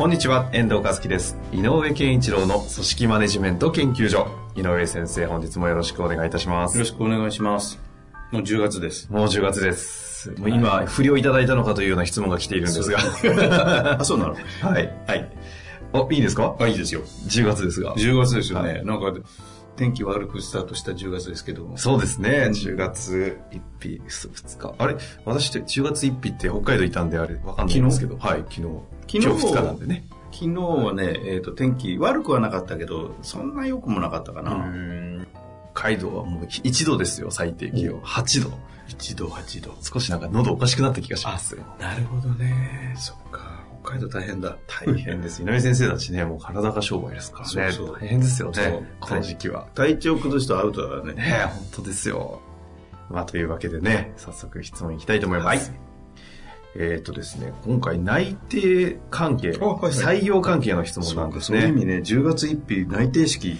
こんにちは、遠藤和樹です。井上健一郎の組織マネジメント研究所。井上先生、本日もよろしくお願いいたします。よろしくお願いします。もう10月です。もう10月です。もう今、不良いただいたのかというような質問が来ているんですが。あ、そうなの？はい。はい。お、いいですか？あ、いいですよ。?10 月ですが。10月ですよね。はなんか、天気悪くスタートした10月ですけども。そうですね。10月1日、2日。あれ？私って10月1日って北海道いたんであれ、わかんないんですけど。はい、昨日。昨日今日2日なんでね。昨日はね、えっ、と、天気悪くはなかったけど、そんな良くもなかったかな。北海道はもう1度ですよ、最低気温。8度。1度、8度。少しなんか喉おかしくなった気がします。なるほどね。そっか。北海道大変だ。大変です。井上先生たちね、もう体が商売ですからね。そう大変ですよね。この時期は。体調崩すとアウトだね。ねえ、本当ですよ。まあ、というわけでね、早速質問いきたいと思います。えっ、とですね、今回内定関係、あはいはい採用関係の質問そうんですね。そういう意味ね、10月1日内定式、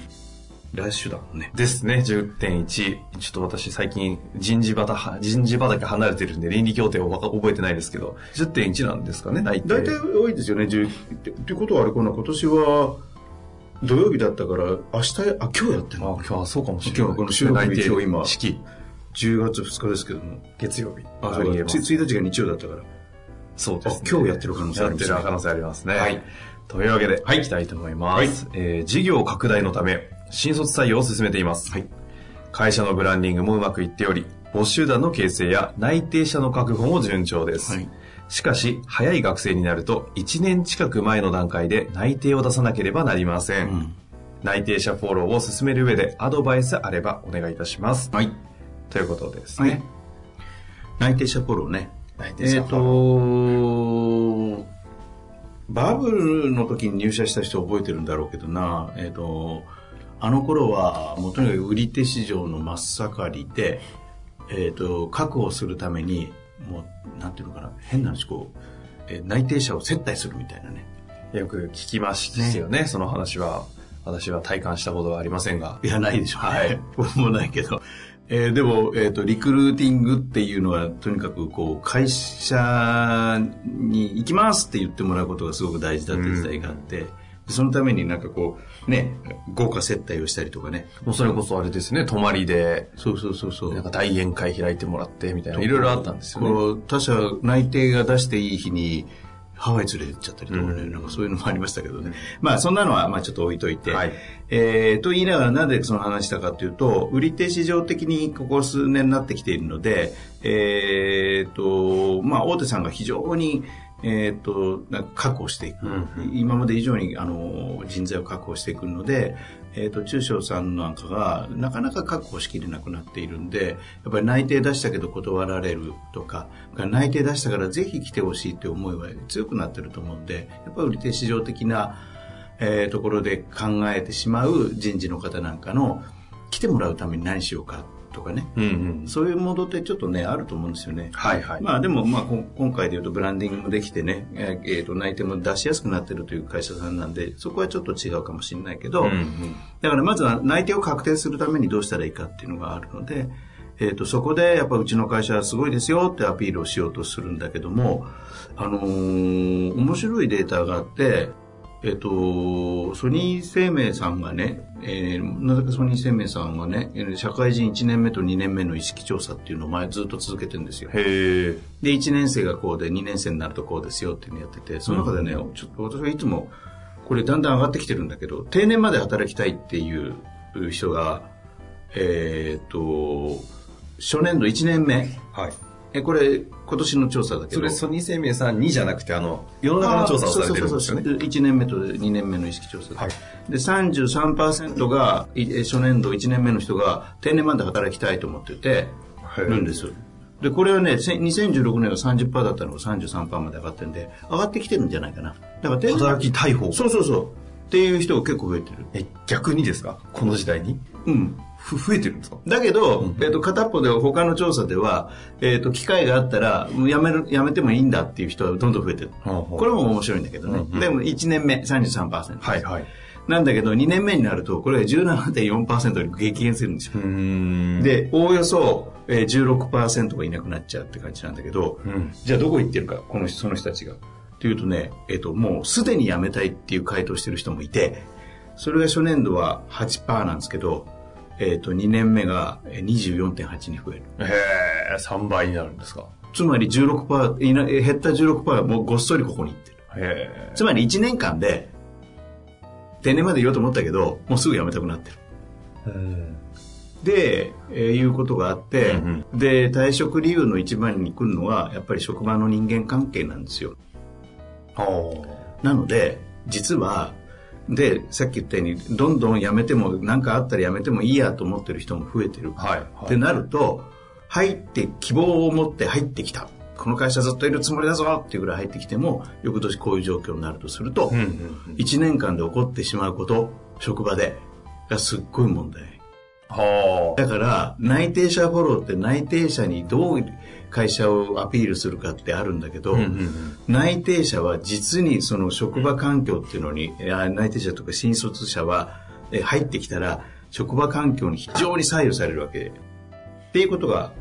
来週だもんね。ですね、10.1。ちょっと私最近人事畑、人事畑離れてるんで倫理協定を覚えてないですけど、10.1なんですかね、内定。大体多いですよね、10ってってことはあれかな、今年は土曜日だったから、明日、あ、今日やってんあ、の今日はそうかもしれない。今日この収録日今日今式、10月2日ですけども。月曜日。あ、そうだ。りえますつ1日が日曜だったから。そうです、ね。あ今日やってる可能性ありますねやってる可能性ありますね。はい。というわけで、はい、いきたいと思います。えー事業拡大のため、新卒採用を進めています。はい。会社のブランディングもうまくいっており、募集団の形成や内定者の確保も順調です。はいしかし、早い学生になると、1年近く前の段階で内定を出さなければなりません。うん内定者フォローを進める上でアドバイスあればお願いいたします。はい。ということですはいね。。内定者フォローね。内え定者っ、フォローと、バブルの時に入社した人覚えてるんだろうけどな、えっ、と、あの頃は、もうとにかく売り手市場の真っ盛りで、えっ、と、確保するために、もう、なんていうのかな、変な話、こう、えー内定者を接待するみたいなね。よく聞きましたよね、その話は。私は体感したことはありませんが。いや、ないでしょうね。はい僕もないけど。えーでも、えっ、と、リクルーティングっていうのは、とにかく、こう、会社に行きますって言ってもらうことがすごく大事だって時代があって、でそのためになんかこう、ね、豪華接待をしたりとかね。もうそれこそあれですね、泊まりで、そうそうそうそう。なんか大宴会開いてもらってみたいな、いろいろあったんですよね。こう他社内定が出していい日に、ハワイ連れてっちゃったりとかね、なんかそういうのもありましたけどね。まあそんなのはまあちょっと置いといて。はいえーと言いながらなぜその話したかというと、売り手市場的にここ数年になってきているので、えーと、まあ大手さんが非常にえー、と確保していく、今まで以上にあの人材を確保していくので、えー、と中小さんなんかがなかなか確保しきれなくなっているんでやっぱり内定出したけど断られるとか内定出したからぜひ来てほしいって思いは強くなってると思うんでやっぱり売り手市場的な、えーところで考えてしまう人事の方なんかの来てもらうために何しようかとかね、うんうん。そういうモードってちょっとねあると思うんですよね。はいはい。まあでも、まあ、こ今回で言うとブランディングもできてね、えーえーと内定も出しやすくなってるという会社さんなんで、そこはちょっと違うかもしれないけど、うんうんだからまずは内定を確定するためにどうしたらいいかっていうのがあるので、えー、とそこでやっぱうちの会社はすごいですよってアピールをしようとするんだけども、あのー面白いデータがあって、えっ、と、ソニー生命さんがね、えーなぜかソニー生命さんはね、えー社会人1年目と2年目の意識調査っていうのを前ずっと続けてるんですよ。で、1年生がこうで、2年生になるとこうですよっていうのやってて、その中でね、ちょっと私はいつも、これだんだん上がってきてるんだけど、定年まで働きたいっていう人が、えーっと、初年度1年目。はい。え、これ、今年の調査だけど。それソニー生命さんにじゃなくて、あの、世の中の調査をされてるんですよね。1年目と2年目の意識調査で。はいで、33%が、い初年度1年目の人が定年まで働きたいと思ってて、はいるんです。で、これはね、せ2016年が30%だったのが33%まで上がってるんで、上がってきてるんじゃないかな。だから定年働きたい方。そうそうそう。っていう人が結構増えてる。え、逆にですか？この時代に？うん。ふ増えてるんですか？だけど、えっ、と、片っぽでは他の調査では、えっ、と、機会があったら、もうやめる、やめてもいいんだっていう人はどんどん増えてる。これも面白いんだけどね。でも、1年目33%。はいはい。なんだけど、2年目になると、これが17.4%に激減するんですよ。で、おおよそ、えー、16%がいなくなっちゃうって感じなんだけど、うん。じゃあどこ行ってるか、この人、その人たちが。っていうとね、えっ、と、もうすでに辞めたいっていう回答してる人もいて、それが初年度は8%なんですけど、えっ、と、2年目がえー24.8に増える。へえ、3倍になるんですか？つまり16%、いなえー減った16%はもうごっそりここに行ってる。へえ。つまり1年間で、定年まで言おうと思ったけど、もうすぐ辞めたくなってる。うん。で、えーいうことがあって、うんで、退職理由の一番に来るのは、やっぱり職場の人間関係なんですよ。おなので、実は、で、さっき言ったように、どんどん辞めても、何かあったら辞めてもいいやと思ってる人も増えてる。はい。ってなると、入って、希望を持って入ってきた。この会社ずっといるつもりだぞっていうぐらい入ってきても、翌年こういう状況になるとするとうん、うんうん。1年間で起こってしまうこと、職場で、がすっごい問題。はだから、内定者フォローって内定者にどう会社をアピールするかってあるんだけど、あ。うんうんうん。内定者は実にその職場環境っていうのに、いや内定者とか新卒者はえ入ってきたら、職場環境に非常に左右されるわけ。っていうことが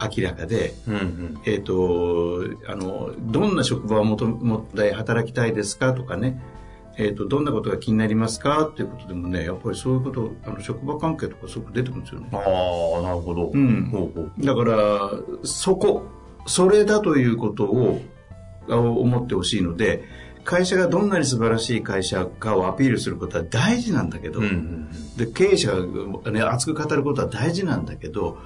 明らかで、うんうん。えっ、と、あの、どんな職場をもとも働きたいですかとかね、えっ、と、どんなことが気になりますか？っていうことでもね、やっぱりそういうこと、あの、職場関係とかすごく出てくるんですよね。ああ、なるほど。うんほうほう。だから、そこ、それだということをあ思ってほしいので、会社がどんなに素晴らしい会社かをアピールすることは大事なんだけど、うんうんで経営者が、ね、熱く語ることは大事なんだけど、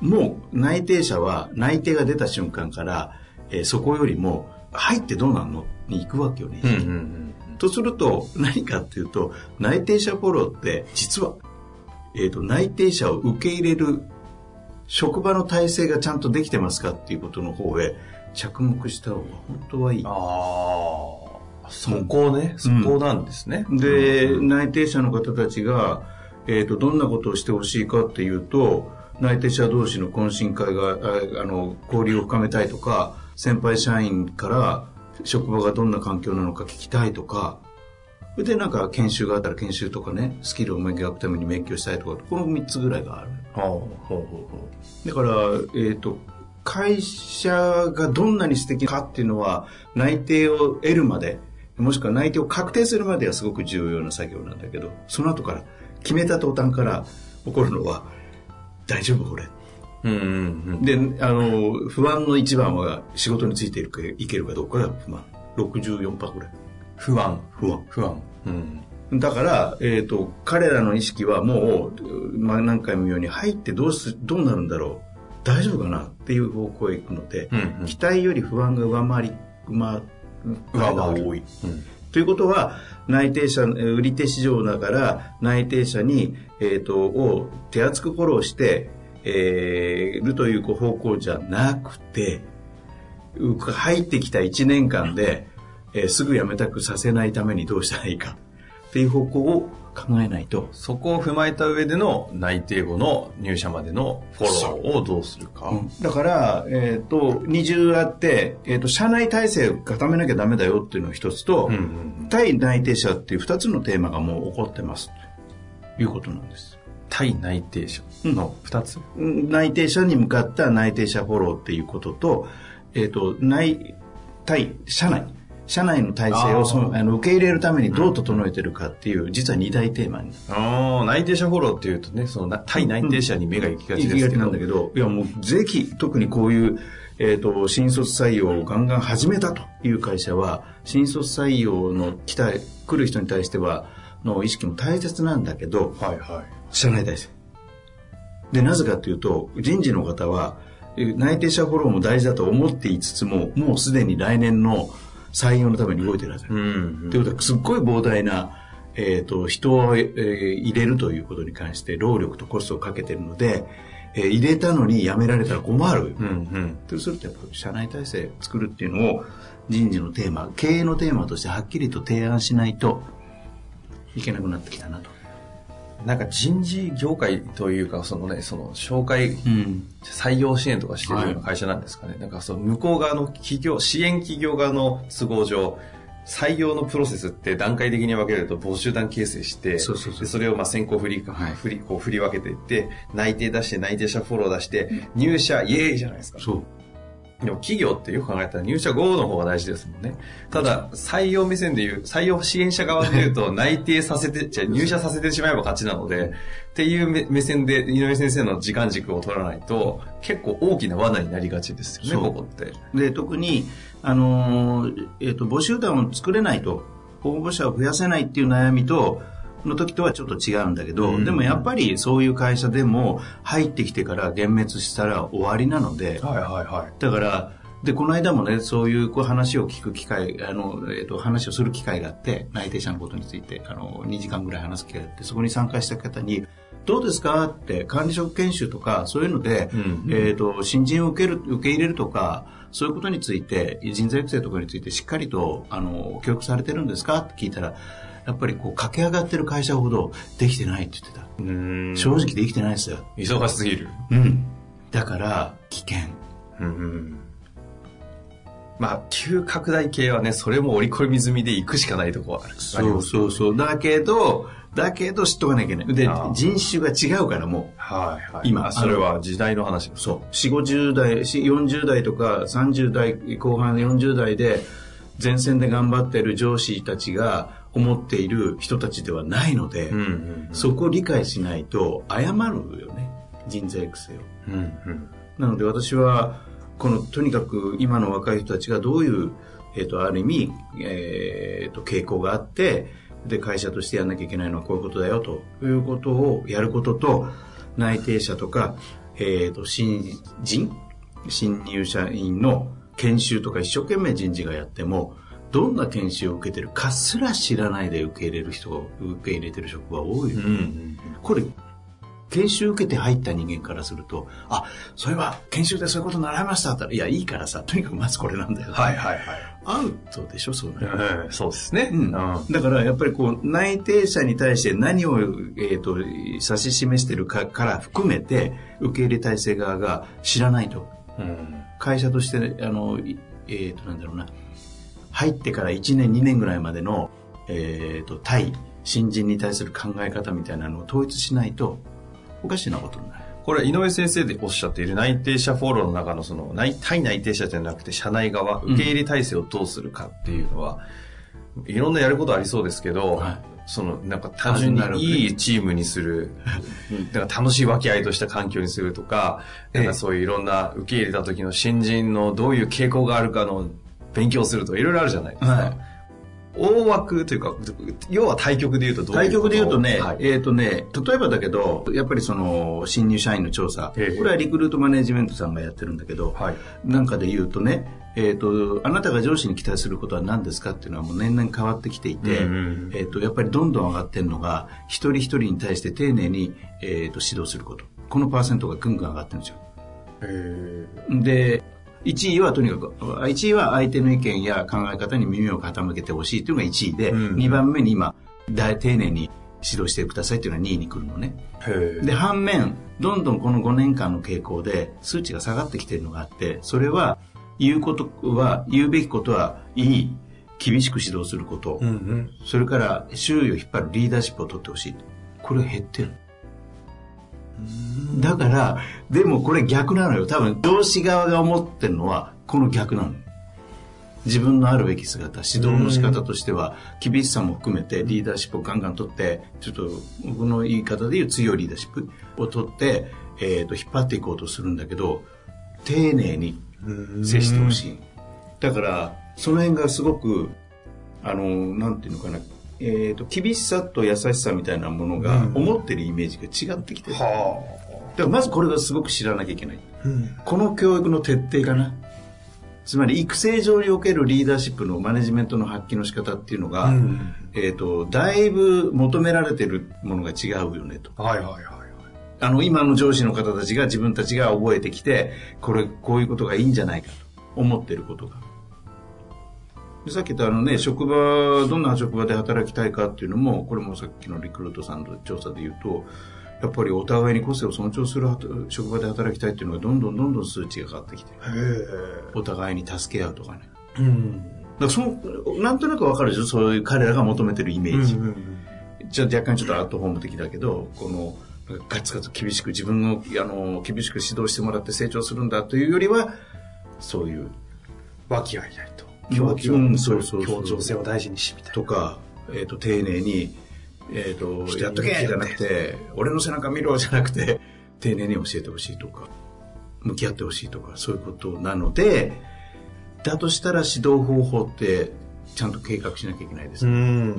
もう内定者は内定が出た瞬間から、えーそこよりも入ってどうなんの？に行くわけよね。うん。うんうんとすると何かっていうと内定者フォローって実は、えー、と内定者を受け入れる職場の体制がちゃんとできてますかっていうことの方へ着目した方が本当はいい。ああ、そこね、そこなんですね。で、うん内定者の方たちが、えー、とどんなことをしてほしいかっていうと内定者同士の懇親会がああの交流を深めたいとか先輩社員から職場がどんな環境なのか聞きたいとかそれでなんか研修があったら研修とかねスキルを磨くために勉強したいとかこの3つぐらいがあるああ、ほうほうほだから、えっ、と、会社がどんなに素敵かっていうのは、内定を得るまで、もしくは内定を確定するまではすごく重要な作業なんだけど、その後から、決めた途端から起こるのは、大丈夫これ。う。うんうんうん。で、あの、不安の一番は仕事についているかいけるかどうかが不安。64%ぐらい。不安。不安。不安。うん。だから、えっ、と、彼らの意識はもう、まあ、何回も言うように、入ってどうす、どうなるんだろう。大丈夫かなっていう方向へ行くので、うんうん期待より不安が上回り、まあ、上回るが多い。うん。ということは、内定者、えー売り手市場だから、内定者に、えっ、と、を手厚くフォローして、えーるという方向じゃなくて、う入ってきた1年間で、えーすぐ辞めたくさせないためにどうしたらいいかっていう方向を考えないと、そこを踏まえた上での内定後の入社までのフォローをどうするか。だから、えっ、と、二重あって、えっ、と、社内体制を固めなきゃダメだよっていうのが一つと、うんうん。対内定者っていう二つのテーマがもう起こってます。ということなんです。対内定者の二つ。うん内定者に向かった内定者フォローっていうことと、えっ、と、内、対、社内。社内の体制をそのあの受け入れるためにどう整えてるかっていう、実は二大テーマにああ、内定者フォローっていうとね、そのな対内定者に目が行きがち行きがちですけど。なんだけど、いやもうぜひ、特にこういう、えっ、と、新卒採用をガンガン始めたという会社は、新卒採用の来た、来る人に対しては、の意識も大切なんだけど、はいはい。社内体制。で、なぜかというと、人事の方は、え内定者フォローも大事だと思っていつつも、もうすでに来年の採用のために動いてるはず。うん。ということは、すっごい膨大な、えっ、と、人を、えー入れるということに関して、労力とコストをかけてるので、えー入れたのに辞められたら困る。うんうん。そうするとやっぱ社内体制作るっていうのを人事のテーマ、経営のテーマとしてはっきりと提案しないといけなくなってきたなと。なんか人事業界というか、そのね、その紹介、うん。採用支援とかしてるような会社なんですかね。なんかその向こう側の企業、支援企業側の都合上、採用のプロセスって段階的に分けると募集団形成して、それをまあ先行振り、はい振り、こう振り分けていって、内定出して内定者フォロー出して、入社イエーイじゃないですか。そう。でも企業ってよく考えたら入社後の方が大事ですもんね。ただ、採用目線で言う、採用支援者側で言うと 内定させて、じゃあ入社させてしまえば勝ちなので、っていう目目線で井上先生の時間軸を取らないと、結構大きな罠になりがちですよね、ここって。で、特に、あのーえっ、と、募集団を作れないと、応募者を増やせないっていう悩みと、の時とはちょっと違うんだけど、うんでもやっぱりそういう会社でも入ってきてから幻滅したら終わりなので、はいはいはい。だから、で、この間もね、そういうこう話を聞く機会、あの、えっ、と、話をする機会があって、内定者のことについて、あの、2時間ぐらい話す機会があって、そこに参加した方に、どうですかって、管理職研修とか、そういうので、うんえっ、と、新人を受ける、受け入れるとか、そういうことについて、人材育成とかについてしっかりと、あの、教育されてるんですかって聞いたら、やっぱりこう、駆け上がってる会社ほどできてないって言ってた。正直できてないですよ。忙しすぎる。うん。だから、危険。うんうんまあ、急拡大系はね、それも織り込み済みで行くしかないとこはある。そうそうそう。だけど、だけど知っとかなきゃいけない。で人種が違うからもはいはい。今あそれは時代の話。そう。4、50代、し40代とか30代後半40代で前線で頑張ってる上司たちが思っている人たちではないので、うんうんそこを理解しないと謝るよね。人材育成を。うん。うんうんなので私は、このとにかく今の若い人たちがどういう、えっ、と、ある意味、えっ、と、傾向があって、で、会社としてやんなきゃいけないのはこういうことだよということをやることと、内定者とか、えっ、と、新人、新入社員の研修とか一生懸命人事がやっても、どんな研修を受けてるかすら知らないで受け入れる人が、受け入れてる職場多いようんうんこれ、研修受けて入った人間からすると、あ、それは研修でそういうこと習いましたったら、いや、いいからさ、とにかくまずこれなんだよ。はいはいはい。アウトでしょ、そうなる。うんそうですね。うん、だからやっぱりこう内定者に対して何を、えー、と指し示してるかから含めて受け入れ体制側が知らないとうん会社としてあの、いえー、となんだろうな入ってから1年2年ぐらいまでの、えー、と対新人に対する考え方みたいなのを統一しないとおかしなことになる。これ、井上先生でおっしゃっている内定者フォローの中のその、内対内定者じゃなくて、社内側、受け入れ体制をどうするかっていうのは、いろんなやることありそうですけど、はい。その、なんか単純にいいチームにする、なんか楽しい和気あいとした環境にするとか、ええなんかそういういろんな受け入れた時の新人のどういう傾向があるかの勉強するとかいろいろあるじゃないですか。はい大枠というか、要は対局で言うとどういう対局で言うとね、はいえっ、とね、例えばだけど、やっぱりその、新入社員の調査、ええこれはリクルートマネジメントさんがやってるんだけど、はい。なんかで言うとね、えっ、と、あなたが上司に期待することは何ですかっていうのはもう年々変わってきていて、うんうんえっ、と、やっぱりどんどん上がってるのが、一人一人に対して丁寧に、えっ、と、指導すること。このパーセントがぐんぐん上がってるんですよ。えで、1位はとにかく、1位は相手の意見や考え方に耳を傾けてほしいというのが1位で、うん2番目に今、大丁寧に指導してくださいというのは2位に来るのね。で、反面、どんどんこの5年間の傾向で数値が下がってきているのがあって、それは、言うことは、言うべきことはいい、厳しく指導すること、うんうん。それから周囲を引っ張るリーダーシップを取ってほしい。これが減ってる。だから、でもこれ逆なのよ。多分、上司側が思ってるのは、この逆なの。自分のあるべき姿、指導の仕方としては、厳しさも含めてリーダーシップをガンガン取って、ちょっと僕の言い方で言う強いリーダーシップを取って、えっ、と、引っ張っていこうとするんだけど、丁寧に接してほしい。だから、その辺がすごく、あの、なんていうのかな、えっ、と、厳しさと優しさみたいなものが、思ってるイメージが違ってきてる。だかはらまずこれがすごく知らなきゃいけない。あ。うんこの教育の徹底かな。つまり育成上におけるリーダーシップのマネジメントの発揮の仕方っていうのが、うんえっ、と、だいぶ求められてるものが違うよねと。はいはいはいはい。あの、今の上司の方たちが自分たちが覚えてきて、これ、こういうことがいいんじゃないかと思ってることが。でさっき言ったあのね、職場、どんな職場で働きたいかっていうのも、これもさっきのリクルートさんの調査で言うと、やっぱりお互いに個性を尊重する職場で働きたいっていうのがどんどんどんどん数値が上がってきてお互いに助け合うとかね。うん。だからその、なんとなくわかるでしょ？そういう彼らが求めてるイメージ。じゃ若干ちょっとアットホーム的だけど、この、ガツガツ厳しく自分を、あの、厳しく指導してもらって成長するんだというよりは、そういう。和気あいあいと。協調、うん、そうそう協調性を大事にしみたいな。とか、えっ、ー、と、丁寧に、えっ、ー、と、やっとけじゃなくて、俺の背中見ろじゃなくて、丁寧に教えてほしいとか、向き合ってほしいとか、そういうことなので、だとしたら指導方法ってちゃんと計画しなきゃいけないです、ね、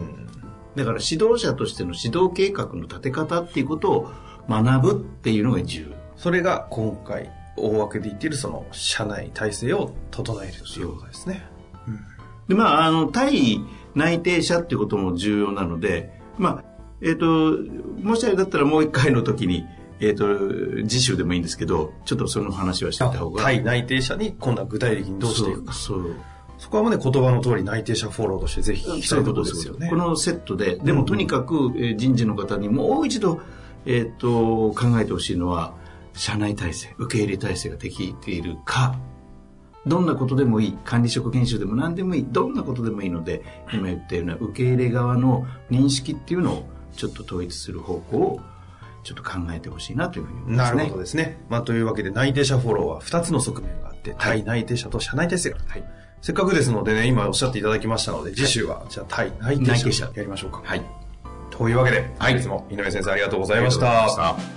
だから指導者としての指導計画の立て方っていうことを学ぶっていうのが重要。それが今回大枠で言っているその社内体制を整えるということですね。で、まあ、あの、対内定者っていうことも重要なので、まあ、えっ、ー、と、もしあれだったらもう一回の時に、えっ、ー、と、次週でもいいんですけど、ちょっとその話はしてた方が。対内定者に今度は具体的にどうしていくか。そう。そこはもね、言葉の通り内定者フォローとしてぜひ聞きたいことですよね。このセットで、でもとにかく、え人事の方にもう一度、えっ、ー、と、考えてほしいのは、社内体制、受け入れ体制ができているか、どんなことでもいい、管理職研修でも何でもいい、どんなことでもいいので、今言ったような受け入れ側の認識っていうのをちょっと統一する方向をちょっと考えてほしいなというふうに思いますね。なるほどですね。まあというわけで内定者フォローは2つの側面があって、対内定者と社内定者がはい。せっかくですのでね、今おっしゃっていただきましたので、次週は、じゃあ対内定者やりましょうか。はい。というわけで、はい、いつも井上先生ありがとうございました。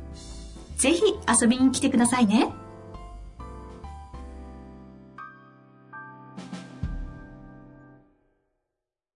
ぜひ遊びに来てくださいね。